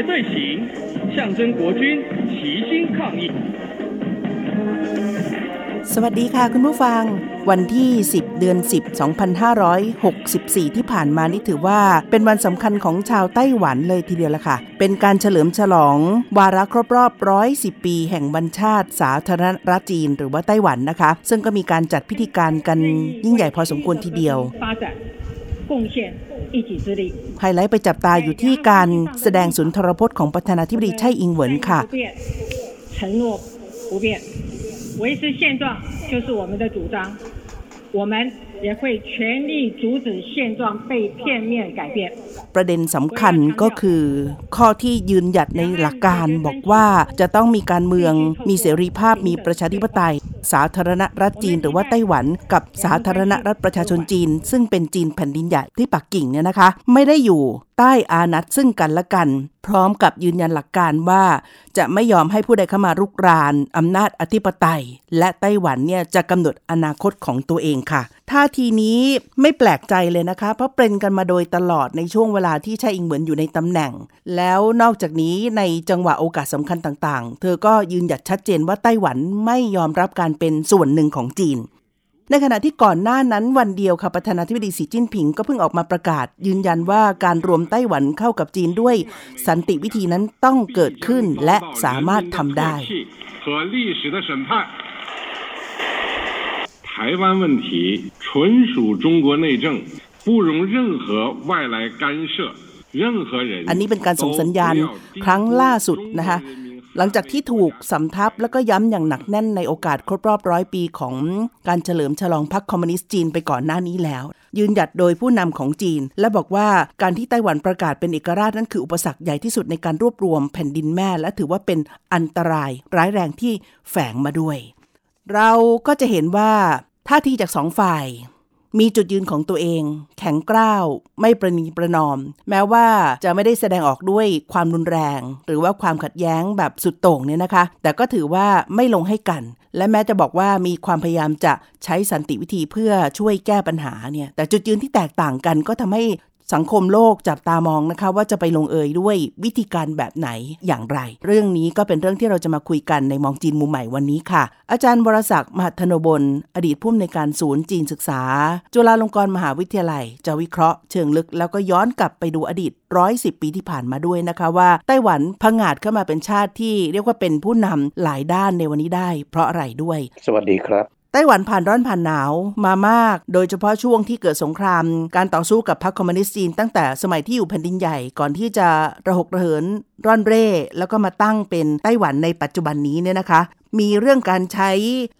结队形，象征国军齐心抗疫。 สวัสดีค่ะคุณผู้ฟัง วันที่ 10 เดือน 10 2564 ที่ผ่านมานี่ถือว่าเป็นวันสำคัญของชาวไต้หวันเลยทีเดียวละค่ะ เป็นการเฉลิมฉลอง วาระครบรอบ 110 ปี แห่งวันชาติสาธารณรัฐจีน หรือว่าไต้หวันนะคะ ซึ่งก็มีการจัดพิธีการกันยิ่งใหญ่พอสมควรทีเดียว 发展，贡献一己之力， ไฮไลท์ไปจับตาอยู่ที่การแสดงสุนทรพจน์ของประธานาธิบดีไช่อิงเหวินค่ะ 不变，承诺不变，维持现状就是我们的主张， 我们也会全力阻止现状被片面改变。 ประเด็นสำคัญก็คือ ข้อที่ยืนหยัดในหลักการบอกว่าจะต้องมีการเมืองมีเสรีภาพมีประชาธิปไตย สาธารณรัฐจีน หรือว่าไต้หวัน กับสาธารณรัฐประชาชนจีน ซึ่งเป็นจีนแผ่นดินใหญ่ที่ปักกิ่งเนี่ยนะคะ ไม่ได้อยู่ ใต้อานัตซึ่งกันและกัน พร้อมกับยืนยันหลักการว่า จะไม่ยอมให้ผู้ใดเข้ามารุกรานอำนาจอธิปไตย และไต้หวันเนี่ยจะกำหนดอนาคตของตัวเองค่ะท่าทีนี้ไม่แปลกใจเลยนะคะ เพราะเป็นกันมาโดยตลอดในช่วงเวลาที่ไช่อิงเหมือนอยู่ในตำแหน่ง แล้วนอกจากนี้ในจังหวะโอกาสสำคัญต่างๆ เธอก็ยืนหยัดชัดเจนว่าไต้หวันไม่ยอมรับการเป็นส่วนหนึ่งของจีน ในขณะที่ก่อนหน้านั้นวันเดียวค่ะประธานาธิบดีสีจิ้นผิงก็เพิ่งออกมาประกาศ ยืนยันว่าการรวมไต้หวันเข้ากับจีนด้วย สันติวิธีนั้นต้องเกิดขึ้นและสามารถทำได้ 和历史的审判。台湾问题纯属中国内政，不容任何外来干涉。任何人 อันนี้เป็นการส่งสัญญาณครั้งล่าสุดนะคะ หลังจากที่ถูกสำทับแล้วก็ย้ำอย่างหนักแน่นในโอกาสครบรอบร้อยปีของการเฉลิมฉลองพรรคคอมมิวนิสต์จีนไปก่อนหน้านี้แล้ว ยืนหยัดโดยผู้นำของจีน และบอกว่าการที่ไต้หวันประกาศเป็นเอกราชนั่นคืออุปสรรคใหญ่ที่สุดในการรวบรวมแผ่นดินแม่ และถือว่าเป็นอันตรายร้ายแรงที่แฝงมาด้วย เราก็จะเห็นว่าท่าทีจากสองฝ่าย มีจุดยืนของตัวเอง แข็งกร้าว ไม่ประนีประนอม แม้ว่าจะไม่ได้แสดงออกด้วยความรุนแรง หรือว่าความขัดแย้งแบบสุดโต่งเนี่ยนะคะ แต่ก็ถือว่าไม่ลงให้กัน และแม้จะบอกว่ามีความพยายามจะใช้สันติวิธีเพื่อช่วยแก้ปัญหาเนี่ย แต่จุดยืนที่แตกต่างกันก็ทำให้ สังคมโลกจับตามองนะคะ ว่าจะไปลงเอยด้วยวิธีการแบบไหนอย่างไร เรื่องนี้ก็เป็นเรื่องที่เราจะมาคุยกันในมองจีนมุมใหม่วันนี้ค่ะ อาจารย์วรศักดิ์มหัทโนบลอดีตผู้อำนวยการศูนย์จีนศึกษา จุฬาลงกรณ์มหาวิทยาลัย จะวิเคราะห์เชิงลึกแล้วก็ย้อนกลับไปดูอดีตร้อยสิบปีที่ผ่านมาด้วยนะคะว่าไต้หวันพังงาดเข้ามาเป็นชาติที่เรียกว่าเป็นผู้นำหลายด้านในวันนี้ได้ เพราะอะไรด้วย สวัสดีครับ ไต้หวันผ่านร้อนผ่านหนาวมามาก โดยเฉพาะช่วงที่เกิดสงคราม การต่อสู้กับพรรคคอมมิวนิสต์จีนตั้งแต่สมัยที่อยู่แผ่นดินใหญ่ก่อนที่จะระหกระเหินร่อนเร่ แล้วก็มาตั้งเป็นไต้หวันในปัจจุบันนี้เนี่ยนะคะ มีเรื่องการใช้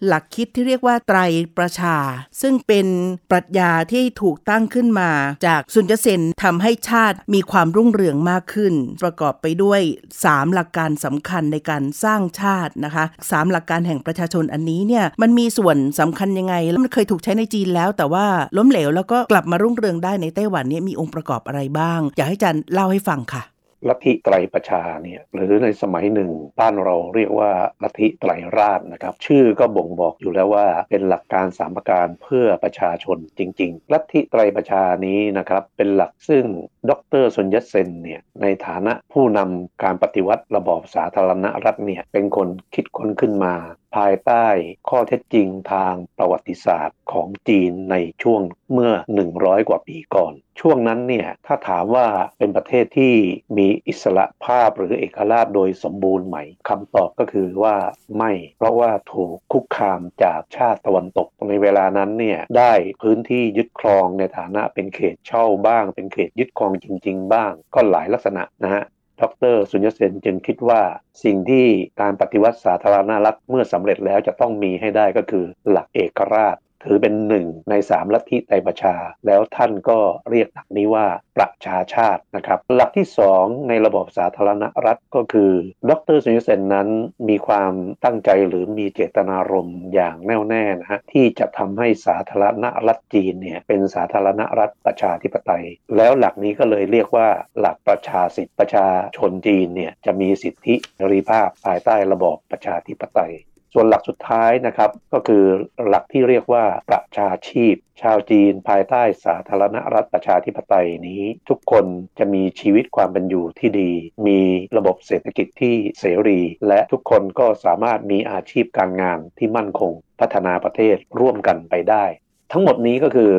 หลักคิดที่เรียกว่าไตรประชา ซึ่งเป็นปรัชญาที่ถูกตั้งขึ้นมา จากซุนยัตเซนทำให้ชาติมีความรุ่งเรืองมากขึ้น ประกอบไปด้วย 3 หลักการสำคัญในการสร้างชาตินะคะ3หลักการแห่งประชาชนอันนี้เนี่ยมันมีส่วนสำคัญยังไงแล้วมันเคยถูกใช้ในจีนแล้ว แต่ว่าล้มเหลวแล้วก็กลับมารุ่งเรืองได้ในไต้หวันเนี่ยมีองค์ประกอบอะไรบ้าง อยากให้อาจันเล่าให้ฟังค่ะ ลัทธิไตรประชาเนี่ยหรือในสมัยหนึ่งบ้านเราเรียกว่าลัทธิไตรราชนะครับชื่อก็บ่งบอกอยู่แล้วว่าเป็นหลักการสามประการเพื่อประชาชนจริง ๆ ลัทธิไตรประชานี้นะครับเป็นหลักซึ่งดรซุนยัตเซนเนี่ยในฐานะผู้นำการปฏิวัติระบอบสาธารณรัฐเนี่ยเป็นคนคิดค้นขึ้นมา ภายใต้ข้อเท็จจริงทางประวัติศาสตร์ของจีนในช่วงเมื่อ 100 กว่าปีก่อน ช่วงนั้นเนี่ยถ้าถามว่าเป็นประเทศที่มีอิสระภาพหรือเอกราชโดยสมบูรณ์ไหมคำตอบก็คือว่าไม่ เพราะว่าถูกคุกคามจากชาติตะวันตกในเวลานั้นเนี่ยได้พื้นที่ยึดครองในฐานะเป็นเขตเช่าบ้าง เป็นเขตยึดครองจริง ๆ บ้าง ก็หลายลักษณะนะฮะ ดรสุญญเสนจึงคิดว่าสิ่งที่การปฏิวัติสาธารณรัฐเมื่อสำเร็จแล้วจะต้องมีให้ได้ก็คือหลักเอกราช ถือเป็นหนึ่งในสามลัทธิไตรประชา แล้วท่านก็เรียกหลักนี้ว่าประชาชาตินะครับ หลักที่สองในระบบสาธารณรัฐก็คือ ดรสุนิเซนนั้นมีความตั้งใจหรือมีเจตนารมณ์อย่างแน่วแน่นะฮะที่จะทำให้สาธารณรัฐจีนเนี่ยเป็นสาธารณรัฐประชาธิปไตย แล้วหลักนี้ก็เลยเรียกว่าหลักประชาสิทธิประชาชนจีนเนี่ยจะมีสิทธิเสรีภาพภายใต้ระบอบประชาธิปไตย ส่วนหลักสุดท้ายนะครับก็คือหลักที่เรียกว่าประชาชีพ ชาวจีนภายใต้สาธารณรัฐประชาธิปไตยนี้ ทุกคนจะมีชีวิตความเป็นอยู่ที่ดี มีระบบเศรษฐกิจที่เสรี และทุกคนก็สามารถมีอาชีพการงานที่มั่นคง พัฒนาประเทศร่วมกันไปได้ ทั้งหมดนี้ก็คือ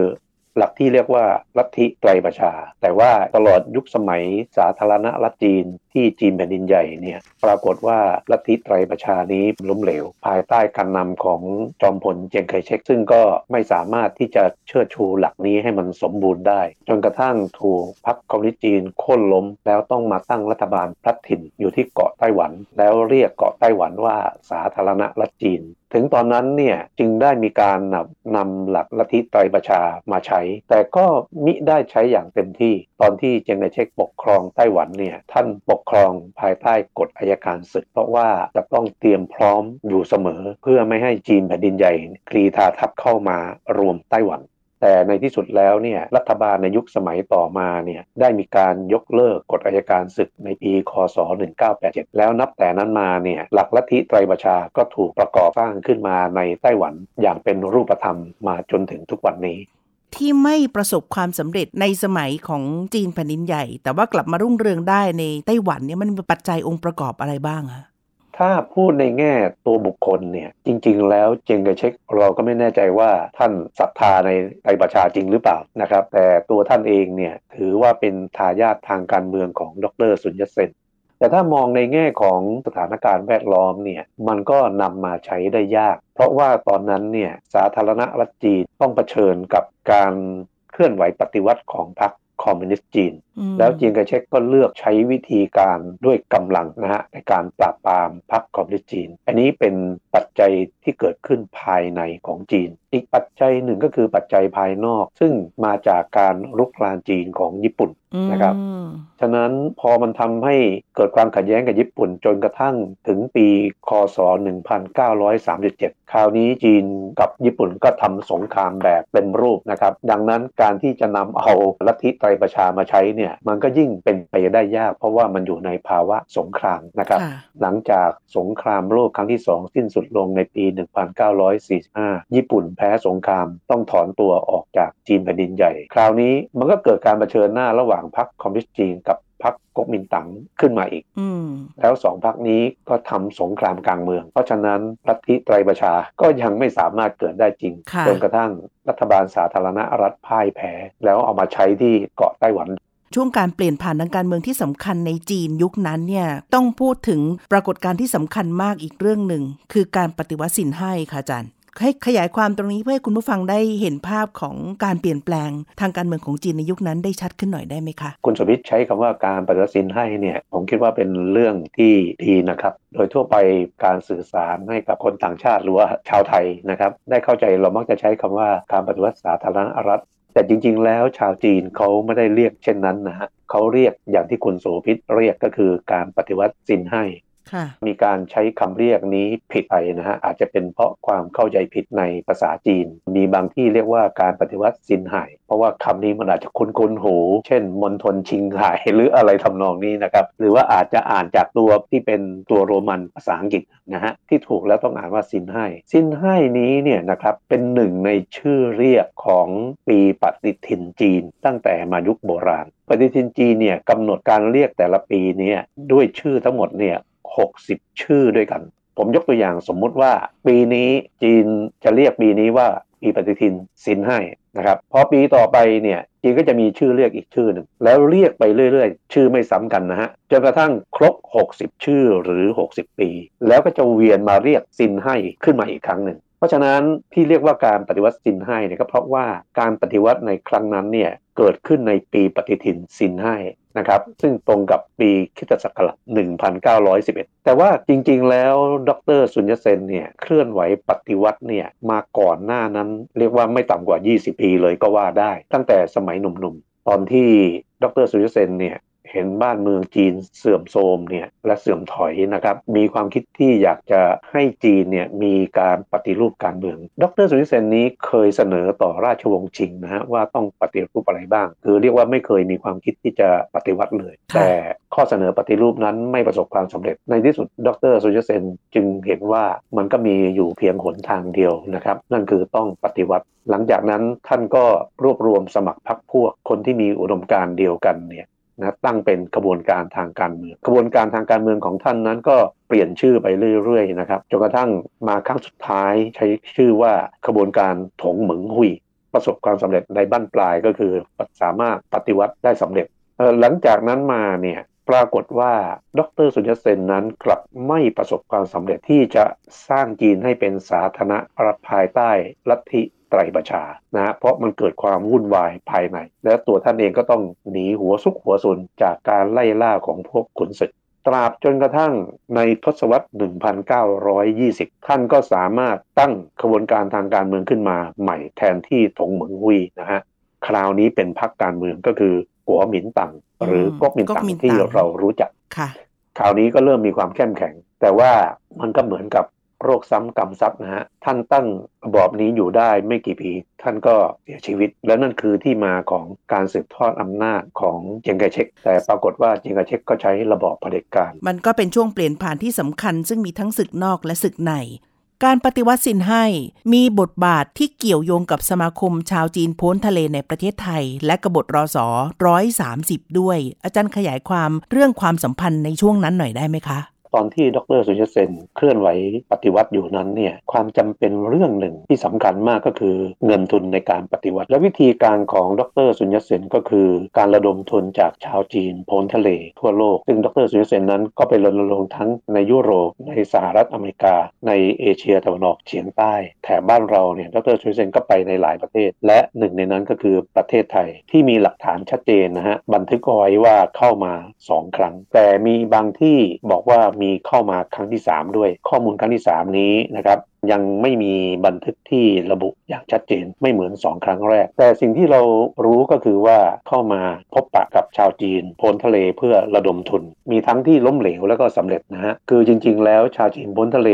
หลักที่เรียกว่าลัทธิไตรประชา แต่ว่าตลอดยุคสมัยสาธารณรัฐจีน ที่จีนแผ่นดินใหญ่เนี่ยปรากฏว่าลัทธิไตรประชานี้ล้มเหลว ภายใต้การนำของจอมพลเจียงไคเชกซึ่งก็ไม่สามารถที่จะเชิดชูหลักนี้ให้มันสมบูรณ์ได้ จนกระทั่งถูกพรรคคอมมิวนิสต์จีนโค่นล้ม แล้วต้องมาตั้งรัฐบาลพลัดถิ่นอยู่ที่เกาะไต้หวัน แล้วเรียกเกาะไต้หวันว่าสาธารณรัฐจีนถึงตอนนั้นเนี่ยจึงได้มีการนำหลักลัทธิไตรประชามาใช้ แต่ก็มิได้ใช้อย่างเต็มที่ ตอนที่เจียงไคเชกปกครองไต้หวันเนี่ยท่านปกครองภายใต้กฎอายการศึก เพราะว่าจะต้องเตรียมพร้อมอยู่เสมอ เพื่อไม่ให้จีนแผ่นดินใหญ่กรีธาทัพเข้ามารวมไต้หวันแต่ในที่สุดแล้วเนี่ยรัฐบาลในยุคสมัยต่อมาเนี่ยได้มีการยกเลิกกฎอายการศึกในปีคศ 1987 แล้วนับแต่นั้นมาเนี่ยหลักลัทธิไตรประชาก็ถูกประกอบสร้างขึ้นมาในไต้หวันอย่างเป็นรูปธรรมมาจนถึงทุกวันนี้ ที่ไม่ประสบความสำเร็จในสมัยของจีนแผ่นดินใหญ่ แต่ว่ากลับมารุ่งเรืองได้ในไต้หวันเนี่ยมันมีปัจจัยองค์ประกอบอะไรบ้างอะถ้าพูดในแง่ตัวบุคคลเนี่ยจริง ๆ แล้วเจงเกอเช็คเราก็ไม่แน่ใจว่าท่านศรัทธาในไตรประชาจริงหรือเปล่านะครับ แต่ตัวท่านเองเนี่ยถือว่าเป็นทายาททางการเมืองของดรสุญญเซน แต่ถ้ามองในแง่ของสถานการณ์แวดล้อมเนี่ยมันก็นำมาใช้ได้ยาก เพราะว่าตอนนั้นเนี่ยสาธารณรัฐจีนต้องเผชิญกับการเคลื่อนไหวปฏิวัติของพรรคคอมมิวนิสต์จีนแล้วจีนกระเช็กก็เลือกใช้วิธีการด้วยกำลังนะฮะในการปราบปรามพรรคคอมมิวนิสต์จีน อันนี้เป็นปัจจัยที่เกิดขึ้นภายในของจีน อีกปัจจัยหนึ่งก็คือปัจจัยภายนอก ซึ่งมาจากการรุกรานจีนของญี่ปุ่นนะครับอืมฉะนั้นพอมันทำให้เกิดความขัดแย้งกับญี่ปุ่น จนกระทั่งถึงปีคศ 1937 คราวนี้จีนกับญี่ปุ่นก็ทำสงครามแบบเต็มรูปนะครับ ดังนั้นการที่จะนำเอาลัทธิไตรประชามาใช้เนี่ยมันก็ยิ่งเป็นไปได้ยาก เพราะว่ามันอยู่ในภาวะสงครามนะครับค่ะหลังจากสงครามโลกครั้งที่สองสิ้นสุดลงในปี 1945 ญี่ปุ่นแพ้สงครามต้องถอนตัวออกจากจีนแผ่นดินใหญ่ คราวนี้มันก็เกิดการเผชิญหน้าระหว่างพรรคคอมมิวนิสต์จีนกับพรรคก๊กมินตั๋งขึ้นมาอีกอืมแล้วสองพรรคนี้ก็ทำสงครามกลางเมือง เพราะฉะนั้นลัทธิไตรประชาก็ยังไม่สามารถเกิดได้จริงค่ะจนกระทั่งรัฐบาลสาธารณรัฐพ่ายแพ้ แล้วเอามาใช้ที่เกาะไต้หวัน ช่วงการเปลี่ยนผ่านทางการเมืองที่สำคัญในจีนยุคนั้นเนี่ยต้องพูดถึงปรากฏการณ์ที่สำคัญมากอีกเรื่องหนึ่ง คือการปฏิวัติสินให้ค่ะอาจารย์ให้ขยายความตรงนี้เพื่อให้คุณผู้ฟังได้เห็นภาพของการเปลี่ยนแปลงทางการเมืองของจีนในยุคนั้นได้ชัดขึ้นหน่อยได้ไหมคะ คุณสมิทใช้คำว่าการปฏิวัติสินให้เนี่ยผมคิดว่าเป็นเรื่องที่ดีนะครับ โดยทั่วไปการสื่อสารให้กับคนต่างชาติหรือว่าชาวไทยนะครับได้เข้าใจเรามักจะใช้คำว่าการปฏิวัติสาธารณรัฐ แต่จริงๆ แล้วชาวจีนเขาไม่ได้เรียกเช่นนั้นนะฮะเขาเรียกอย่างที่คุณโสภิตเรียกก็คือการปฏิวัติสินให้ มีการใช้คำเรียกนี้ผิดไปนะฮะอาจจะเป็นเพราะความเข้าใจผิดในภาษาจีน มีบางที่เรียกว่าการปฏิวัติสินไหาย เพราะว่าคำนี้มันอาจจะคุ้นๆหู เช่นมณฑลชิงไหายหรืออะไรทำนองนี้นะครับ หรือว่าอาจจะอ่านจากตัวที่เป็นตัวโรมันภาษาอังกฤษนะฮะที่ถูกแล้วต้องอ่านว่าสินให้สินให้นี้เนี่ยนะครับเป็นหนึ่งในชื่อเรียกของปีปฏิทินจีน ตั้งแต่มายุคโบราณ ปฏิทินจีนเนี่ยกำหนดการเรียกแต่ละปีเนี่ยด้วยชื่อทั้งหมดเนี่ย 60 ชื่อด้วยกัน ผมยกตัวอย่างสมมุติว่าปีนี้จีนจะเรียกปีนี้ว่าปีปฏิทินสินให้นะครับพอปีต่อไปเนี่ยจีนก็จะมีชื่อเรียกอีกชื่อหนึ่งแล้วเรียกไปเรื่อยๆ ชื่อไม่ซ้ำกันนะฮะจนกระทั่งครบ 60 ชื่อหรือ 60 ปี แล้วก็จะเวียนมาเรียกสินให้ขึ้นมาอีกครั้งหนึ่ง ราะฉะนั้นที่เรียกว่าการปฏิวัติซินไห้เนี่ยก็เพราะว่าการปฏิวัติในครั้งนั้นเนี่ยเกิดขึ้นในปีปฏิทินซินไห้นะครับซึ่งตรงกับปีคิตศักราช1911 แต่ว่าจริงๆแล้วดรสุญญเซนเนี่ยเคลื่อนไหวปฏิวัติเนี่ยมาก่อนหน้านั้นเรียกว่าไม่ต่ำกว่า 20 ปีเลยก็ว่าได้ ตั้งแต่สมัยหนุ่มๆ ตอนที่ดรสุญญเซนเนี่ย เห็นบ้านเมืองจีนเสื่อมโทรมเนี่ยและเสื่อมถอยนะครับ มีความคิดที่อยากจะให้จีนเนี่ยมีการปฏิรูปการเมือง ดรสุนิเซนนี้เคยเสนอต่อราชวงศ์ชิงนะฮะว่าต้องปฏิรูปอะไรบ้าง คือเรียกว่าไม่เคยมีความคิดที่จะปฏิวัติเลย แต่ข้อเสนอปฏิรูปนั้นไม่ประสบความสำเร็จ ในที่สุด ดรสุนิเซนจึงเห็นว่ามันก็มีอยู่เพียงหนทางเดียวนะครับ นั่นคือต้องปฏิวัติ หลังจากนั้นท่านก็รวบรวมสมัครพรรคพวกคนที่มีอุดมการณ์เดียวกันเนี่ย นะตั้งเป็นขบวนการทางการเมืองขบวนการทางการเมืองของท่านนั้นก็เปลี่ยนชื่อไปเรื่อยๆนะครับจนกระทั่งมาครั้งสุดท้ายใช้ชื่อว่าขบวนการถงเหมึงหุยประสบความสำเร็จในบ้านปลายก็คือสามารถปฏิวัติได้สำเร็จหลังจากนั้นมาเนี่ยปรากฏว่าดรสุญญเซนนั้นกลับไม่ประสบความสำเร็จที่จะสร้างจีนให้เป็นสาธารณรัฐภายใต้ลัทธิ ไตรประชานะเพราะมันเกิดความวุ่นวายภายใน และตัวท่านเองก็ต้องหนีหัวซุกหัวซุนจากการไล่ล่าของพวกขุนศึก ตราบจนกระทั่งในทศวรรษ 1920 ท่านก็สามารถตั้งขบวนการทางการเมืองขึ้นมาใหม่แทนที่ถงเหมิงหุยนะฮะคราวนี้เป็นพรรคการเมืองก็คือกัวหมินตังหรือก๊กมินตังที่เรารู้จักคราวนี้ก็เริ่มมีความเข้มแข็ง แต่ว่ามันก็เหมือนกับ โรคซ้ำกรรมซับนะฮะท่านตั้งระบอบนี้อยู่ได้ไม่กี่ปี ท่านก็เสียชีวิต และนั่นคือที่มาของการสืบทอดอำนาจของเจงไคเชกแต่ปรากฏว่าเจงไคเชกก็ใช้ระบอบเผด็จการ มันก็เป็นช่วงเปลี่ยนผ่านที่สำคัญ ซึ่งมีทั้งศึกนอกและศึกในการปฏิวัติสินให้มีบทบาทที่เกี่ยวโยงกับสมาคมชาวจีนพ้นทะเลในประเทศไทย และกบฏรอสอร้อยสามสิบด้วย อาจารย์ขยายความเรื่องความสัมพันธ์ในช่วงนั้นหน่อยได้ไหมคะ ตอนที่ดรสุชเซนเคลื่อนไหวปฏิวัติอยู่นั้นเนี่ยความจำเป็นเรื่องหนึ่งที่สำคัญมากก็คือเงินทุนในการปฏิวัติ และวิธีการของดรสุญญเซนก็คือ การระดมทุนจากชาวจีนโพ้นทะเล ทั่วโลก ซึ่งดรสุญญเซนนั้นก็ไปรณรงค์ทั้งในยุโรป ในสหรัฐอเมริกา ในเอเชียตะวันออกเฉียงใต้ แถบบ้านเราเนี่ยดรสุญญเซนก็ไปในหลายประเทศ และหนึ่งในนั้นก็คือประเทศไทยที่มีหลักฐานชัดเจนนะฮะบันทึกเอาไว้ว่าเข้ามา 2 ครั้ง แต่มีบางที่บอกว่ามีีเข้ามาครั้งที่ 3 ด้วย ข้อมูลครั้งที่ 3 นี้นะครับ ยังไม่มีบันทึกที่ระบุอย่างชัดเจนไม่เหมือน 2 ครั้งแรก แต่สิ่งที่เรารู้ก็คือว่าเข้ามาพบปะกับชาวจีนพ้นทะเลเพื่อระดมทุน มีทั้งที่ล้มเหลวแล้วก็สำเร็จนะฮะคือจริง ๆ แล้วชาวจีนพ้นทะเล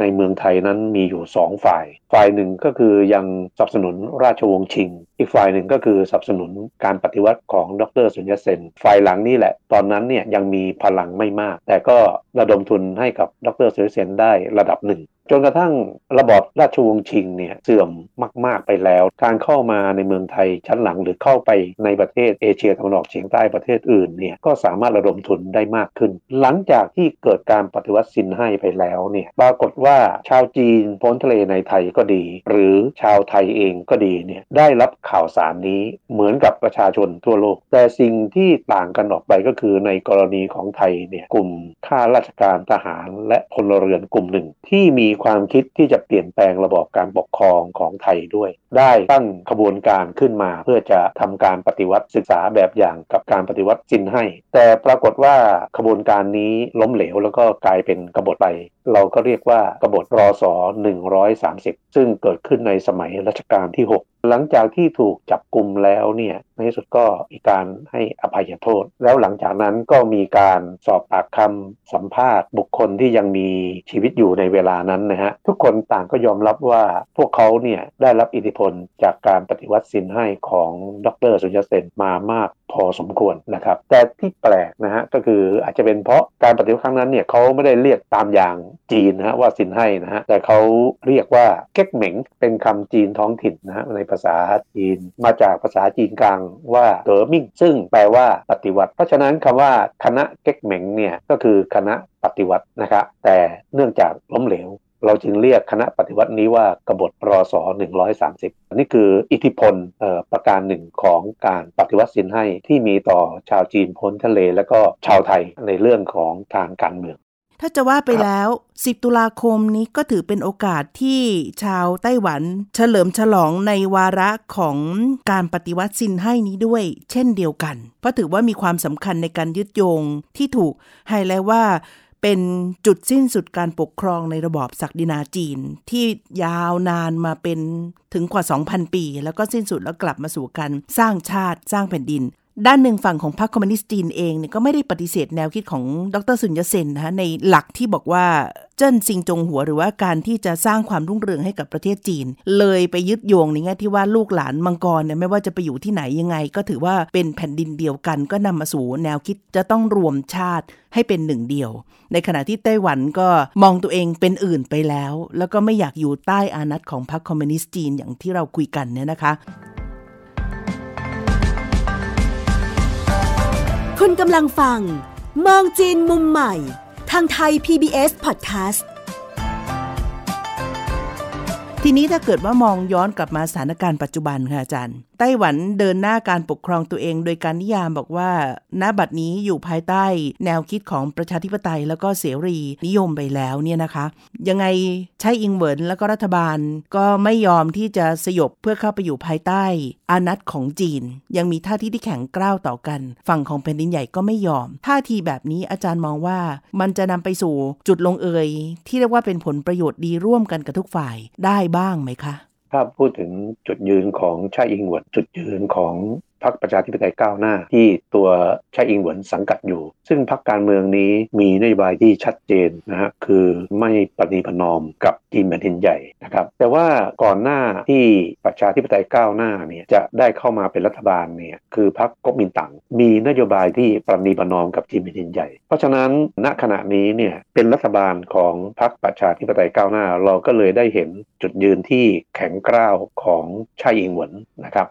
ในเมืองไทยนั้นมีอยู่ 2 ฝ่าย ฝ่ายหนึ่งก็คือยังสนับสนุนราชวงศ์ชิง อีกฝ่ายหนึ่งก็คือสนับสนุนการปฏิวัติของดรสุญญเซนฝ่ายหลังนี่แหละ ตอนนั้นเนี่ยยังมีพลังไม่มาก แต่ก็ระดมทุนให้กับดรสุญญเซนได้ระดับหนึ่ง จนกระทั่งระบอบราชวงศ์ชิงเนี่ยเสื่อมมากๆไปแล้ว การเข้ามาในเมืองไทยชั้นหลังหรือเข้าไปในประเทศเอเชียตะวันออกเฉียงใต้ประเทศอื่นเนี่ยก็สามารถระดมทุนได้มากขึ้น หลังจากที่เกิดการปฏิวัติสินให้ไปแล้วเนี่ยปรากฏว่าชาวจีนพ้นทะเลในไทยก็ดี หรือชาวไทยเองก็ดีเนี่ยได้รับข่าวสารนี้เหมือนกับประชาชนทั่วโลก แต่สิ่งที่ต่างกันออกไปก็คือในกรณีของไทยเนี่ยกลุ่มข้าราชการทหารและพลเรือนกลุ่มหนึ่งที่มีความคิดที่จะเปลี่ยนแปลงระบอบการปกครองของไทยด้วย ได้ตั้งขบวนการขึ้นมา เพื่อจะทำการปฏิวัติศึกษาแบบอย่างกับการปฏิวัติจินให้ แต่ปรากฏว่าขบวนการนี้ล้มเหลวแล้วก็กลายเป็นกบฏไป เราก็เรียกว่ากบฏรอสอ130 ซึ่งเกิดขึ้นในสมัยรัชกาลที่ 6 หลังจากที่ถูกจับกลุ่มแล้วเนี่ยในที่สุดก็มีการให้อภัยโทษ แล้วหลังจากนั้นก็มีการสอบปากคำสัมภาษณ์ บุคคลที่ยังมีชีวิตอยู่ในเวลานั้นนะฮะทุกคนต่างก็ยอมรับว่าพวกเขาเนี่ยได้รับอิทธิพลจากการปฏิวัติสินให้ของดรสุญญเซนมามากพอสมควรนะครับ แต่ที่แปลกนะฮะก็คืออาจจะเป็นเพราะการปฏิวัติครั้งนั้นเนี่ยเขาไม่ได้เรียกตามอย่างจีนนะฮะว่าสินให้นะฮะแต่เขาเรียกว่าเก๊กเหม็งเป็นคำจีนท้องถิ่นนะฮะในภาษาจีนมาจากภาษาจีนกลางว่าเต๋อมิ่ง ซึ่งแปลว่าปฏิวัติ เพราะฉะนั้นคำว่าคณะเก๊กเหม็งเนี่ยก็คือคณะปฏิวัตินะครับแต่เนื่องจากล้มเหลว เราจึงเรียกคณะปฏิวัตินี้ว่ากบฏรอสอ130นี่คืออิทธิพลประการหนึ่งของการปฏิวัติสินให้ที่มีต่อชาวจีนพ้นทะเล และก็ชาวไทยในเรื่องของทางการเมือง ถ้าจะว่าไปแล้ว 10 ตุลาคมนี้ก็ถือเป็นโอกาสที่ชาวไต้หวัน เฉลิมฉลองในวาระของการปฏิวัติซินให้นี้ด้วย เช่นเดียวกัน เพราะถือว่ามีความสำคัญในการยึดโยงที่ถูกไฮไลท์ว่า เป็นจุดสิ้นสุดการปกครองในระบอบศักดินาจีน ที่ยาวนานมาเป็นถึงกว่า 2,000 ปี แล้วก็สิ้นสุดแล้วกลับมาสู่การสร้างชาติสร้างแผ่นดิน ด้านหนึ่งฝั่งของพรรคคอมมิวนิสต์จีนเองเนี่ยก็ไม่ได้ปฏิเสธแนวคิดของดรสุนยเซนนะคะในหลักที่บอกว่าเจิ้นซิงจงหัวหรือว่าการที่จะสร้างความรุ่งเรืองให้กับประเทศจีน เลยไปยึดโยงในแง่ที่ว่าลูกหลานมังกรเนี่ยไม่ว่าจะไปอยู่ที่ไหนยังไง ก็ถือว่าเป็นแผ่นดินเดียวกัน ก็นำมาสู่แนวคิดจะต้องรวมชาติให้เป็นหนึ่งเดียว ในขณะที่ไต้หวันก็มองตัวเองเป็นอื่นไปแล้ว แล้วก็ไม่อยากอยู่ใต้อานัตของพรรคคอมมิวนิสต์จีนอย่างที่เราคุยกันเนี่ยนะคะ คุณกำลังฟัง มองจีนมุมใหม่ ทางไทย PBS Podcast ทีนี้ถ้าเกิดว่ามองย้อนกลับมาสถานการณ์ปัจจุบันค่ะอาจารย์ไต้หวันเดินหน้าการปกครองตัวเอง โดยการนิยามบอกว่า ณ บัดนี้อยู่ภายใต้แนวคิดของประชาธิปไตยแล้วก็เสรีนิยมไปแล้วเนี่ยนะคะ ยังไงใช้อิงเหวินแล้วก็รัฐบาลก็ไม่ยอมที่จะสยบเพื่อเข้าไปอยู่ภายใต้อานัตของจีน ยังมีท่าที่ที่แข็งกร้าวต่อกัน ฝั่งของแผ่นดินใหญ่ก็ไม่ยอม ท่าทีแบบนี้อาจารย์มองว่ามันจะนำไปสู่จุดลงเอย ที่เรียกว่าเป็นผลประโยชน์ดีร่วมกันกับทุกฝ่ายได้บ้างไหมคะ ถ้าพูดถึงจุดยืนของชาอิงหวนจุดยืนของ รรคประชาธิปไตยก้าวหน้า ที่ตัวชาอิงหวนสังกัดอยู่ ซึ่งพรรคการเมืองนี้มีนโยบายที่ชัดเจนนะฮะคือไม่ปฏิปนอมกับจีนแผ่นดินใหญ่นะครับแต่ว่าก่อนหน้าที่ประชาธิปไตยก้าวหน้าเนี่ยจะได้เข้ามาเป็นรัฐบาลเนี่ยคือพรรคก๊กมินตั๋งมีนโยบายที่ปฏิปนอมกับจีนแผ่นดินใหญ่ เพราะฉะนั้นณขณะนี้เนี่ยเป็นรัฐบาลของพรรคประชาธิปไตยก้าวหน้า เราก็เลยได้เห็นจุดยืนที่แข็งกร้าวของชาอิงหวนนะครับ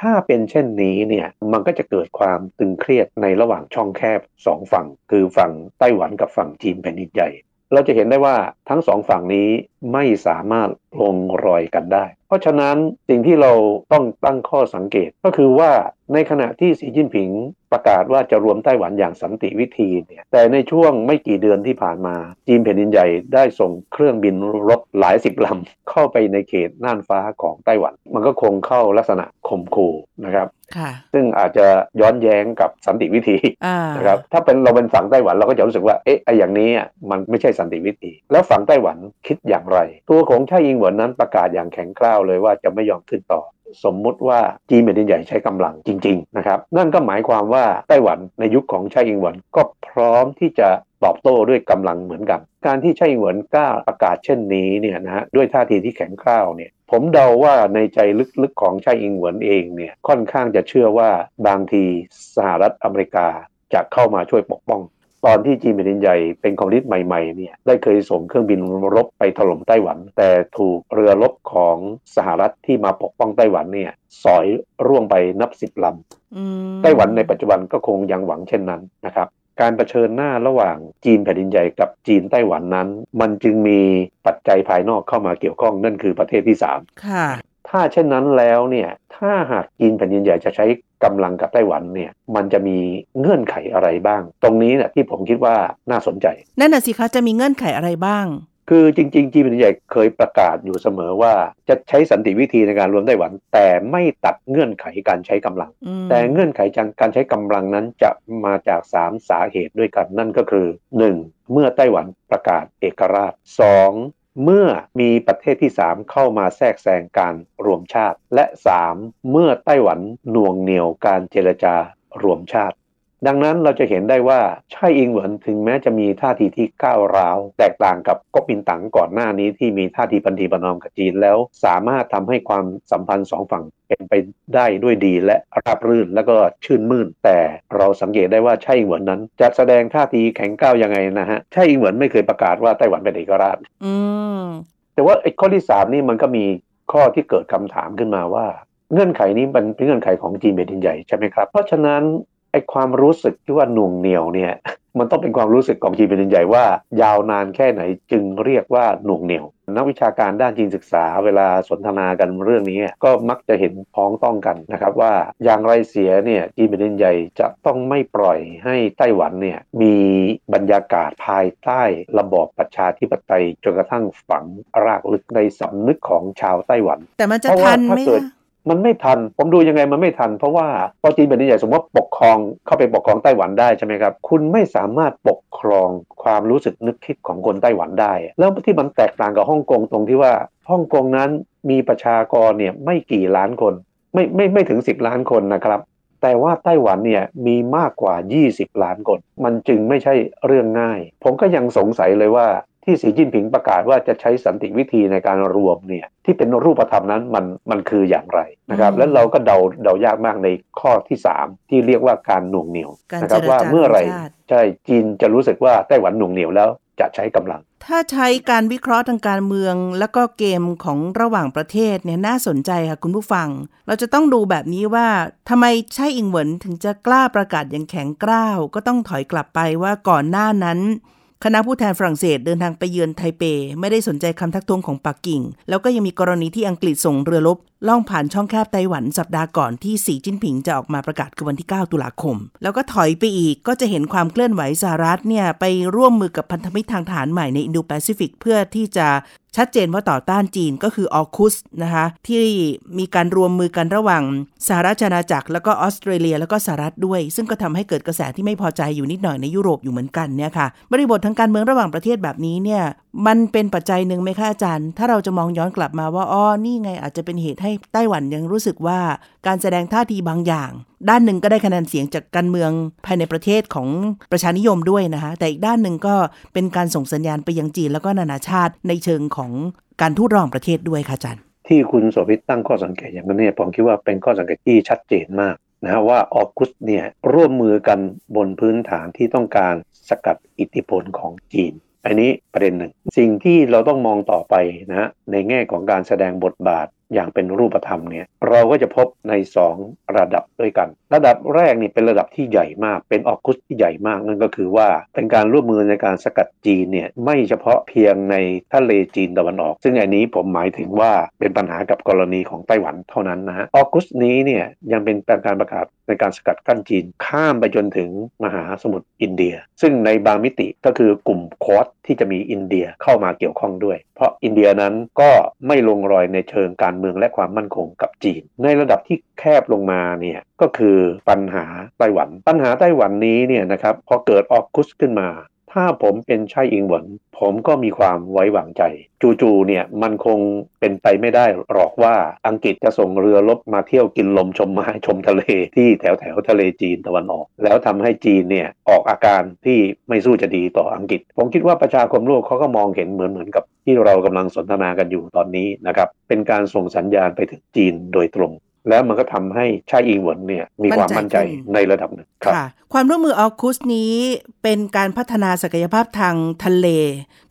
ถ้าเป็นเช่นนี้เนี่ยมันก็จะเกิดความตึงเครียดในระหว่างช่องแคบสองฝั่ง คือฝั่งไต้หวันกับฝั่งจีนแผ่นดินใหญ่ เราจะเห็นได้ว่าทั้งสองฝั่งนี้ ไม่สามารถลงรอยกันได้ เพราะฉะนั้นสิ่งที่เราต้องตั้งข้อสังเกตก็คือว่าในขณะที่สีจิ้นผิงประกาศว่าจะรวมไต้หวันอย่างสันติวิธีเนี่ยแต่ในช่วงไม่กี่เดือนที่ผ่านมา จีนแผ่นดินใหญ่ได้ส่งเครื่องบินรบหลายสิบลำเข้าไปในเขตน่านฟ้าของไต้หวัน มันก็คงเข้าลักษณะข่มขู่นะครับค่ะซึ่งอาจจะย้อนแย้งกับสันติวิธีอ่านะครับถ้าเป็นเราเป็นฝั่งไต้หวันเราก็จะรู้สึกว่าเอ๊ะไออย่างนี้อะมันไม่ใช่สันติวิธี แล้วฝั่งไต้หวันคิดอย่างไร ตัวของช่อิงเหวินนั้นประกาศอย่างแข็งกร้าวเลยว่าจะไม่ยอมขึ้นต่อสมมุติว่าจีนแผ่นดินใหญ่ใช้กำลังจริงๆนะครับนั่นก็หมายความว่าไต้หวันในยุคของไช่อิงเหวินก็พร้อมที่จะตอบโต้ด้วยกำลังเหมือนกัน การที่ไช่อิงเหวินกล้าประกาศเช่นนี้เนี่ยนะฮะด้วยท่าทีที่แข็งกร้าวเนี่ยผมเดาว่าในใจลึกๆของไช่อิงเหวินเองเนี่ยค่อนข้างจะเชื่อว่าบางทีสหรัฐอเมริกาจะเข้ามาช่วยปกป้อง ตอนที่จีนแผ่นดินใหญ่เป็นคอมมิวนิสต์ใหม่ๆเนี่ยได้เคยส่งเครื่องบินรบไปถล่มไต้หวัน แต่ถูกเรือรบของสหรัฐที่มาปกป้องไต้หวันเนี่ยสอยร่วงไปนับสิบลำอืมไต้หวันในปัจจุบันก็คงยังหวังเช่นนั้นนะครับการเผชิญหน้าระหว่างจีนแผ่นดินใหญ่กับจีนไต้หวันนั้น มันจึงมีปัจจัยภายนอกเข้ามาเกี่ยวข้องนั่นคือประเทศที่สามค่ะ ถ้าเช่นนั้นแล้วเนี่ยถ้าหากจีนแผ่นดินใหญ่จะใช้กำลังกับไต้หวันเนี่ยมันจะมีเงื่อนไขอะไรบ้าง ตรงนี้เนี่ยที่ผมคิดว่าน่าสนใจ นั่นน่ะสิคะจะมีเงื่อนไขอะไรบ้าง คือจริงๆจีนแผ่นดินใหญ่เคยประกาศอยู่เสมอว่าจะใช้สันติวิธีในการรวมไต้หวัน แต่ไม่ตัดเงื่อนไขการใช้กำลังอืมแต่เงื่อนไขการใช้กำลังนั้นจะมาจาก 3 สาเหตุด้วยกันนั่นก็คือ 1. เมื่อไต้หวันประกาศเอกราช 2. เมื่อมีประเทศที่ 3 เข้ามาแทรกแซงการรวมชาติ และ 3. เมื่อไต้หวันน่วงเหนี่ยวการเจรจารวมชาติ ดังนั้นเราจะเห็นได้ว่าไช่อิงเหวินถึงแม้จะมีท่าทีที่ก้าวร้าว แตกต่างกับก๊กมินตั๋งก่อนหน้านี้ที่มีท่าทีปันธีประนอมกับจีนแล้ว สามารถทำให้ความสัมพันธ์สองฝั่งเป็นไปได้ด้วยดีและราบรื่นแล้วก็ชื่นมื่น แต่เราสังเกตได้ว่าไช่อิงเหวินนั้น จะแสดงท่าทีแข็งก้าวยังไงนะฮะไช่อิงเหวินไม่เคยประกาศว่าไต้หวันเป็นเอกราชอืแต่ว่าไอ้ข้อที่สามนี่มันก็มีข้อที่เกิดคำถามขึ้นมาว่าเงื่อนไขนี้มันเป็นเงื่อนไขของจีนแผ่นดินใหญ่ใช่ไหมครับ เพราะฉะนั้น ไอ้ความรู้สึกที่ว่าหน่วงเหนียวเนี่ย มันต้องเป็นความรู้สึกของจีนเป็นใหญ่ว่า ยาวนานแค่ไหนจึงเรียกว่าหน่วงเหนียว นักวิชาการด้านจีนศึกษาเวลาสนทนากันเรื่องนี้ก็มักจะเห็นพ้องต้องกันนะครับว่าอย่างไรเสียเนี่ยจีนเป็นใหญ่จะต้องไม่ปล่อยให้ไต้หวันเนี่ยมีบรรยากาศภายใต้ระบอบประชาธิปไตยจนกระทั่งฝังรากลึกในสำนึกของชาวไต้หวัน แต่มันจะทันไหม มันไม่ทัน ผมดูยังไงมันไม่ทัน เพราะว่าพอจีนแผ่นดินใหญ่สมมติว่าปกครองเข้าไปปกครองไต้หวันได้ใช่ไหมครับ คุณไม่สามารถปกครองความรู้สึกนึกคิดของคนไต้หวันได้ แล้วที่มันแตกต่างกับฮ่องกงตรงที่ว่าฮ่องกงนั้นมีประชากรเนี่ยไม่กี่ล้านคน ไม่ไม่ไม่ถึง 10 ล้านคนนะครับแต่ว่าไต้หวันเนี่ยมีมากกว่า 20 ล้านคน มันจึงไม่ใช่เรื่องง่าย ผมก็ยังสงสัยเลยว่า ที่สีจิ้นผิงประกาศว่าจะใช้สันติวิธีในการรวมเนี่ยที่เป็นรูปธรรมนั้นมันมันคืออย่างไรนะครับแล้วเราก็เดาเดายากมากในข้อที่ 3 ที่เรียกว่าการหน่วงเหนียวนะครับว่าเมื่อไรใช่จีนจะรู้สึกว่าไต้หวันหน่วงเหนียวแล้วจะใช้กำลัง ถ้าใช้การวิเคราะห์ทางการเมือง แล้วก็เกมของระหว่างประเทศเนี่ยน่าสนใจค่ะคุณผู้ฟัง เราจะต้องดูแบบนี้ว่าทำไมใช่อิงเหวินถึงจะกล้าประกาศอย่างแข็งกร้าว ก็ต้องถอยกลับไปว่าก่อนหน้านั้น คณะผู้แทนฝรั่งเศสเดินทางไปเยือนไทเป ไม่ได้สนใจคำทักท้วงของปักกิ่ง แล้วก็ยังมีกรณีที่อังกฤษส่งเรือรบ ล่องผ่านช่องแคบไต้หวันสัปดาห์ก่อนที่สีจิ้นผิงจะออกมาประกาศคือวันที่ 9 ตุลาคม แล้วก็ถอยไปอีกก็จะเห็นความเคลื่อนไหวสหรัฐเนี่ยไปร่วมมือกับพันธมิตรทางฐานใหม่ในอินโดแปซิฟิกเพื่อที่จะชัดเจนว่าต่อต้านจีนก็คือ AUKUS นะคะที่มีการร่วมมือกันระหว่างสหราชอาณาจักรแล้วก็ออสเตรเลีย แล้วก็สหรัฐด้วย ซึ่งก็ทำให้เกิดกระแสที่ไม่พอใจอยู่นิดหน่อยในยุโรปอยู่เหมือนกันเนี่ยค่ะบริบททางการเมืองระหว่างประเทศแบบนี้เนี่ยมันเป็นปัจจัยหนึ่งไหมคะอาจารย์ ถ้าเราจะมองย้อนกลับมาว่าอ๋อนี่ไงอาจจะเป็นเหตุให้ไต้หวันยังรู้สึกว่าการแสดงท่าทีบางอย่าง ด้านหนึ่งก็ได้คะแนนเสียงจากการเมืองภายในประเทศของประชานิยมด้วยนะคะแต่อีกด้านหนึ่งก็เป็นการส่งสัญญาณไปยังจีนแล้วก็นานาชาติในเชิงของการทูตรองประเทศด้วยค่ะอาจารย์ที่คุณโสภิตตั้งข้อสังเกตอย่างนี้ผมคิดว่าเป็นข้อสังเกตที่ชัดเจนมากนะว่าออกุสเนี่ยร่วมมือกันบนพื้นฐานที่ต้องการสกัดอิทธิพลของจีน อันนี้ประเด็นหนึ่ง สิ่งที่เราต้องมองต่อไปนะในแง่ของการแสดงบทบาท อย่างเป็นรูปธรรมเนี่ยเราก็จะพบใน 2 ระดับด้วยกัน ระดับแรกนี่เป็นระดับที่ใหญ่มาก เป็นออกคุสที่ใหญ่มากนั่นก็คือว่าเป็นการร่วมมือในการสกัดจีนเนี่ยไม่เฉพาะเพียงในทะเลจีนตะวันออก ซึ่งอันนี้ผมหมายถึงว่าเป็นปัญหากับกรณีของไต้หวันเท่านั้นนะฮะออกุสนี้เนี่ยยังเป็นการประกาศ ในการสกัดกั้นจีนข้ามไปจนถึงมหาสมุทรอินเดีย ซึ่งในบางมิติก็คือกลุ่มคอสที่จะมีอินเดียเข้ามาเกี่ยวข้องด้วย เพราะอินเดียนั้นก็ไม่ลงรอยในเชิงการเมืองและความมั่นคงกับจีน ในระดับที่แคบลงมาเนี่ยก็คือปัญหาไต้หวัน ปัญหาไต้หวันนี้เนี่ยนะครับพอเกิดออกคุสขึ้นมา ถ้าผมเป็นชายอิงหวน ผมก็มีความไว้วางใจ จู่ๆเนี่ยมันคงเป็นไปไม่ได้หรอกว่าอังกฤษจะส่งเรือรบมาเที่ยวกินลมชมไม้ชมทะเลที่แถวแถวทะเลจีนตะวันออก แล้วทำให้จีนเนี่ยออกอาการที่ไม่สู้จะดีต่ออังกฤษ ผมคิดว่าประชาคมโลกเขาก็มองเห็นเหมือนเหมือนกับที่เรากำลังสนทนากันอยู่ตอนนี้นะครับเป็นการส่งสัญญาณไปถึงจีนโดยตรง แล้วมันก็ทำให้ชาอิงหวนเนี่ยมีความมั่นใจในระดับหนึ่งครับความร่วมมือออคุสนี้เป็นการพัฒนาศักยภาพทางทะเล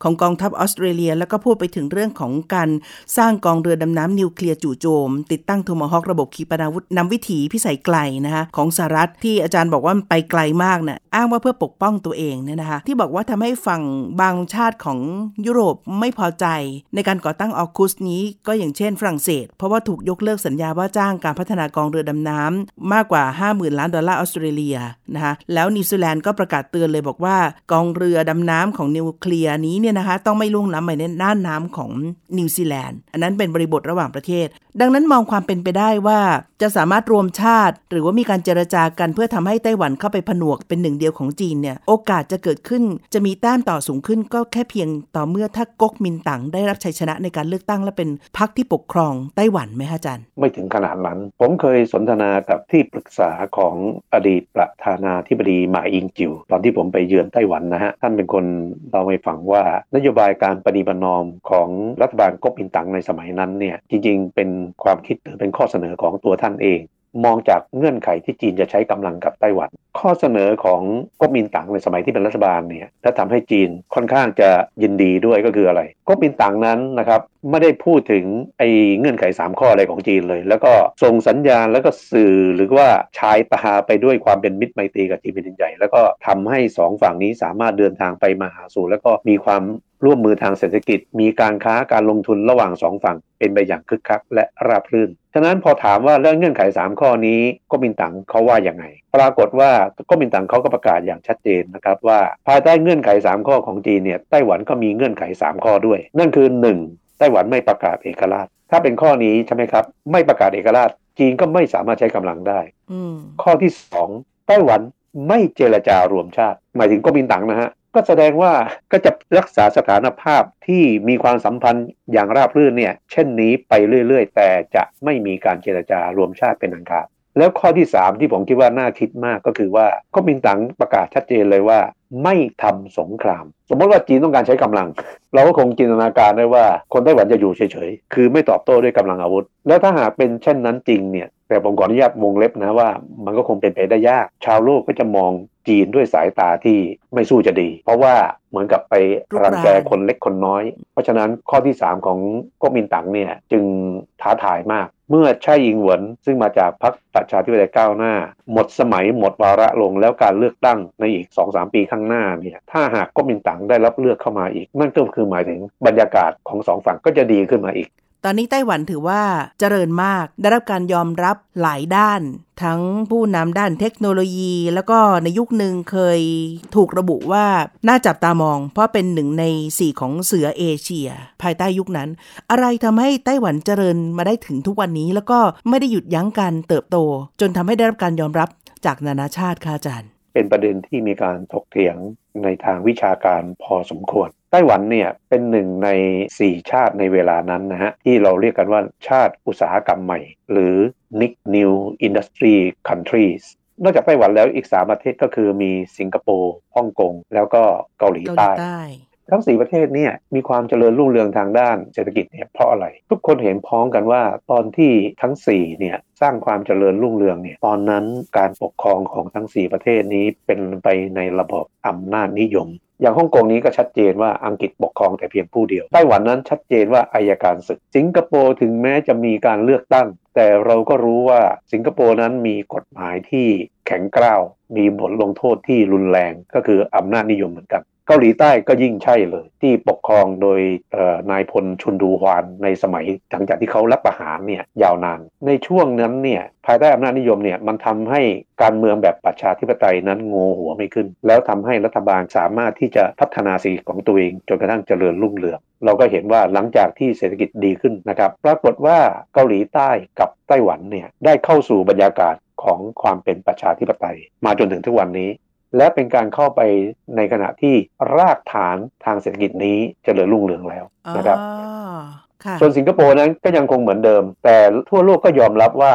ของกองทัพออสเตรเลีย แล้วก็พูดไปถึงเรื่องของการสร้างกองเรือดำน้ำนิวเคลียร์จู่โจม ติดตั้งโทมฮอคระบบขีปนาวุธนำวิถีพิสัยไกลนะคะของสหรัฐที่อาจารย์บอกว่าไปไกลมากนะ่ะอ้างว่าเพื่อปกป้องตัวเองเนี่ยนะคะที่บอกว่าทำให้ฝั่งบางชาติของยุโรปไม่พอใจ ในการก่อตั้ง AUKUS นี้ก็อย่างเช่นฝรั่งเศส เพราะว่าถูกยกเลิกสัญญาว่าจ้างการพัฒนากองเรือดำน้ำมากกว่า 50,000 ล้านดอลลาร์ออสเตรเลียนะคะแล้วนิวซีแลนด์ก็ประกาศเตือนเลยบอกว่ากองเรือดำน้ำของนิวเคลียร์นี้เนี่ยนะคะต้องไม่ล่วงล้ำไปในน่านน้ำของนิวซีแลนด์อันนั้นเป็นบริบทระหว่างประเทศ ดังนั้นมองความเป็นไปได้ว่าจะสามารถรวมชาติ หรือว่ามีการเจรจากันเพื่อทำให้ไต้หวันเข้าไปผนวกเป็นหนึ่งเดียวของจีนเนี่ยโอกาสจะเกิดขึ้นจะมีแต้มต่อสูงขึ้นก็แค่เพียงต่อเมื่อถ้าก๊กมินตั๋งได้รับชัยชนะในการเลือกตั้งและเป็นพรรคที่ปกครองไต้หวันไหมฮะอาจารย์ ไม่ถึงขนาดนั้นผมเคยสนทนากับที่ปรึกษาของอดีตประธานาธิบดีหมาอิงจิว ตอนที่ผมไปเยือนไต้หวันนะฮะ ท่านเป็นคนเราให้ฟังว่านโยบายการปฏิบัตินอมของรัฐบาลก๊กอินตั๋งในสมัยนั้นเนี่ยจริงๆ เป็นความคิดหรือเป็นข้อเสนอของตัวท่านเอง มองจากเงื่อนไขที่จีนจะใช้กำลังกับไต้หวัน ข้อเสนอของก๊กมินตั๋งในสมัยที่เป็นรัฐบาลเนี่ยและทำให้จีนค่อนข้างจะยินดีด้วยก็คืออะไรก๊กมินตั๋งนั้นนะครับไม่ได้พูดถึงไอ้เงื่อนไข 3 ข้ออะไรของจีนเลย แล้วก็ส่งสัญญาณแล้วก็สื่อหรือว่าชายตาไปด้วยความเป็นมิตรไมตรีกับจีนเป็นใหญ่ แล้วก็ทำให้ 2 ฝั่งนี้สามารถเดินทางไปมาหาสู่แล้วก็มีความ ร่วมมือทางเศรษฐกิจ มีการค้าการลงทุนระหว่างสองฝั่งเป็นไปอย่างคึกคักและราบรื่น ฉะนั้นพอถามว่าเรื่องเงื่อนไข 3 ข้อนี้ก็มินตั๋งเขาว่าอย่างไง ปรากฏว่าก็มินตั๋งเขาก็ประกาศอย่างชัดเจนนะครับว่า ภายใต้เงื่อนไข 3 ข้อของจีนเนี่ยไต้หวันก็มีเงื่อนไข 3 ข้อด้วย นั่นคือ 1. ไต้หวันไม่ประกาศเอกราช ถ้าเป็นข้อนี้ใช่ไหมครับ ไม่ประกาศเอกราช จีนก็ไม่สามารถใช้กำลังได้ข้อที่2ไต้หวันไม่เจรจารวมชาติ หมายถึงก็มินตั๋งนะฮะ ก็แสดงว่าก็จะรักษาสถานภาพที่มีความสัมพันธ์อย่างราบรื่นเนี่ยเช่นนี้ไปเรื่อย ๆ แต่จะไม่มีการเจรจารวมชาติเป็นอันขาดแล้วข้อที่ 3 ที่ผมคิดว่าน่าคิดมากก็คือว่าก็มินตังประกาศชัดเจนเลยว่า ไม่ทำสงคราม สมมติว่าจีนต้องการใช้กำลัง เราก็คงจินตนาการได้ว่าคนไต้หวันจะอยู่เฉยๆ คือไม่ตอบโต้ด้วยกำลังอาวุธ แล้วถ้าหากเป็นเช่นนั้นจริงเนี่ย แต่ผมขออนุญาตวงเล็บนะว่า มันก็คงเป็นไปได้ยาก ชาวโลกก็จะมองจีนด้วยสายตาที่ไม่สู้จะดี เพราะว่าเหมือนกับไปรังแกคนเล็กคนน้อย เพราะฉะนั้นข้อที่ 3 ของก๊กมินตั๋งเนี่ยจึงท้าทายมาก เมื่อไช่อิงหวนซึ่งมาจากพรรคประชาธิปไตยก้าวหน้า หมดสมัยหมดวาระลงแล้วการเลือกตั้งในอีก 2-3 ปีข้างหน้าเนี่ยถ้าหากก๊กมินตั๋งได้รับเลือกเข้ามาอีก นั่นก็คือหมายถึงบรรยากาศของสองฝั่งก็จะดีขึ้นมาอีก ตอนนี้ไต้หวันถือว่าเจริญมากได้รับการยอมรับหลายด้าน ทั้งผู้นำด้านเทคโนโลยี แล้วก็ในยุคหนึ่งเคยถูกระบุว่าน่าจับตามอง เพราะเป็นหนึ่งในสี่ของเสือเอเชีย ภายใต้ยุคนั้น อะไรทำให้ไต้หวันเจริญมาได้ถึงทุกวันนี้ แล้วก็ไม่ได้หยุดยั้งการเติบโต จนทำให้ได้รับการยอมรับจากนานาชาติค่ะอาจารย์ เป็นประเด็นที่มีการถกเถียงในทางวิชาการพอสมควร ไต้หวันเนี่ยเป็นหนึ่งใน 4 ชาติในเวลานั้นนะฮะ ที่เราเรียกกันว่าชาติอุตสาหกรรมใหม่ หรือ NIC New Industry Countries นอกจากไต้หวันแล้วอีก 3 ประเทศก็คือมีสิงคโปร์ฮ่องกง แล้วก็เกาหลีใต้ ทั้ง 4 ประเทศเนี่ยมีความเจริญรุ่งเรืองทางด้านเศรษฐกิจเนี่ยเพราะอะไร ทุกคนเห็นพ้องกันว่าตอนที่ทั้ง4เนี่ยสร้างความเจริญรุ่งเรืองเนี่ยตอนนั้นการปกครองของทั้ง 4 ประเทศนี้เป็นไปในระบบอำนาจนิยม อย่างฮ่องกงนี้ก็ชัดเจนว่าอังกฤษปกครองแต่เพียงผู้เดียวไต้หวันนั้นชัดเจนว่าอายการศึก สิงคโปร์ถึงแม้จะมีการเลือกตั้ง แต่เราก็รู้ว่าสิงคโปร์นั้นมีกฎหมายที่แข็งกร้าวมีบทลงโทษที่รุนแรงก็คืออำนาจนิยมเหมือนกัน เกาหลีใต้ก็ยิ่งใช่เลย ที่ปกครองโดยนายพลชุนดูฮวานในสมัยหลังจากที่เขารับประหารเนี่ยยาวนาน ในช่วงนั้นเนี่ยภายใต้อำนาจนิยมเนี่ยมันทำให้การเมืองแบบประชาธิปไตยนั้นงอหัวไม่ขึ้น แล้วทำให้รัฐบาลสามารถที่จะพัฒนาสีของตัวเอง จนกระทั่งเจริญรุ่งเรืองเราก็เห็นว่าหลังจากที่เศรษฐกิจดีขึ้นนะครับปรากฏว่าเกาหลีใต้กับไต้หวันเนี่ยได้เข้าสู่บรรยากาศของความเป็นประชาธิปไตย มาจนถึงทุกวันนี้ และเป็นการเข้าไปในขณะที่รากฐานทางเศรษฐกิจนี้เจริญรุ่งเรืองแล้วนะครับส่วนสิงคโปร์นั้นก็ยังคงเหมือนเดิม แต่ทั่วโลกก็ยอมรับว่า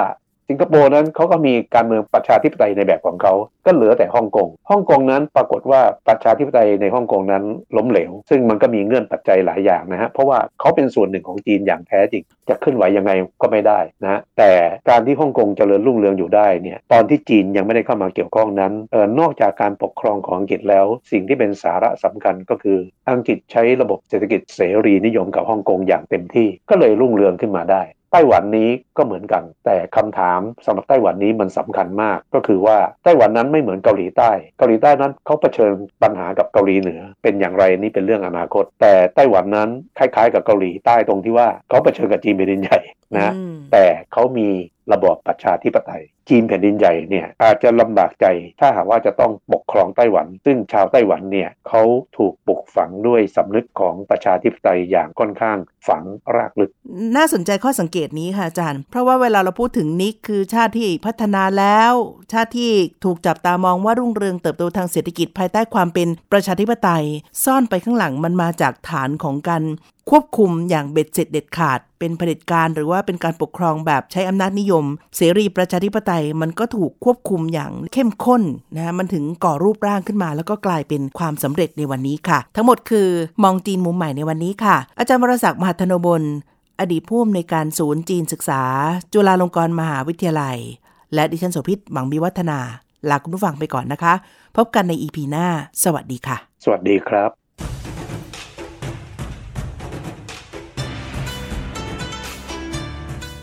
สิงคโปร์นั้นเขาก็มีการเมืองประชาธิปไตยในแบบของเขา ก็เหลือแต่ฮ่องกง ฮ่องกงนั้นปรากฏว่าประชาธิปไตยในฮ่องกงนั้นล้มเหลว ซึ่งมันก็มีเงื่อนปัจจัยหลายอย่างนะฮะ เพราะว่าเขาเป็นส่วนหนึ่งของจีนอย่างแท้จริง จะขึ้นไหวยังไงก็ไม่ได้นะ แต่การที่ฮ่องกงเจริญรุ่งเรืองอยู่ได้เนี่ย ตอนที่จีนยังไม่ได้เข้ามาเกี่ยวข้องนั้น เออนอกจากการปกครองของอังกฤษแล้ว สิ่งที่เป็นสาระสำคัญก็คือ อังกฤษใช้ระบบเศรษฐกิจเสรีนิยมกับฮ่องกงอย่างเต็มที่ ก็เลยรุ่งเรืองขึ้นมาได้ ต้หวันนี้ก็เหมือนกัน แต่คำถามสำหรับไต้หวันนี้มันสำคัญมาก ก็คือว่าไต้หวันนั้นไม่เหมือนเกาหลีใต้ เกาหลีใต้นั้นเขาเผชิญปัญหากับเกาหลีเหนือ เป็นอย่างไรนี่เป็นเรื่องอนาคต แต่ไต้หวันนั้นคล้ายๆ กับเกาหลีใต้ตรงที่ว่าเขาเผชิญกับจีนแผ่นดินใหญ่นะแต่เขามีระบอบประชาธิปไตย จีนแผ่นดินใหญ่เนี่ยอาจจะลำบากใจถ้าหากว่าจะต้องปกครองไต้หวัน ซึ่งชาวไต้หวันเนี่ยเขาถูกปลุกฝังด้วยสำนึกของประชาธิปไตยอย่างค่อนข้างฝังรากลึก น่าสนใจข้อสังเกตนี้ค่ะอาจารย์ เพราะว่าเวลาเราพูดถึงนิกคือชาติที่พัฒนาแล้ว ชาติที่ถูกจับตามองว่ารุ่งเรืองเติบโตทางเศรษฐกิจภายใต้ความเป็นประชาธิปไตย ซ่อนไปข้างหลังมันมาจากฐานของการ ควบคุมอย่างเบ็ดเสร็จเด็ดขาด เป็นเผด็จการหรือว่าเป็นการปกครองแบบใช้อำนาจนิยม เสรีประชาธิปไตยมันก็ถูกควบคุมอย่างเข้มข้นนะมันถึงก่อรูปร่างขึ้นมา แล้วก็กลายเป็นความสำเร็จในวันนี้ค่ะ ทั้งหมดคือมองจีนมุมใหม่ในวันนี้ค่ะ อาจารย์วรศักดิ์มหาธนบลอดีตผู้อำนวยการศูนย์จีนศึกษา จุฬาลงกรณ์มหาวิทยาลัย และดิฉันโสภิตหวังมีวัฒนาลาคุณผู้ฟังไปก่อนนะคะ พบกันในอีพีหน้า สวัสดีค่ะ สวัสดีครับ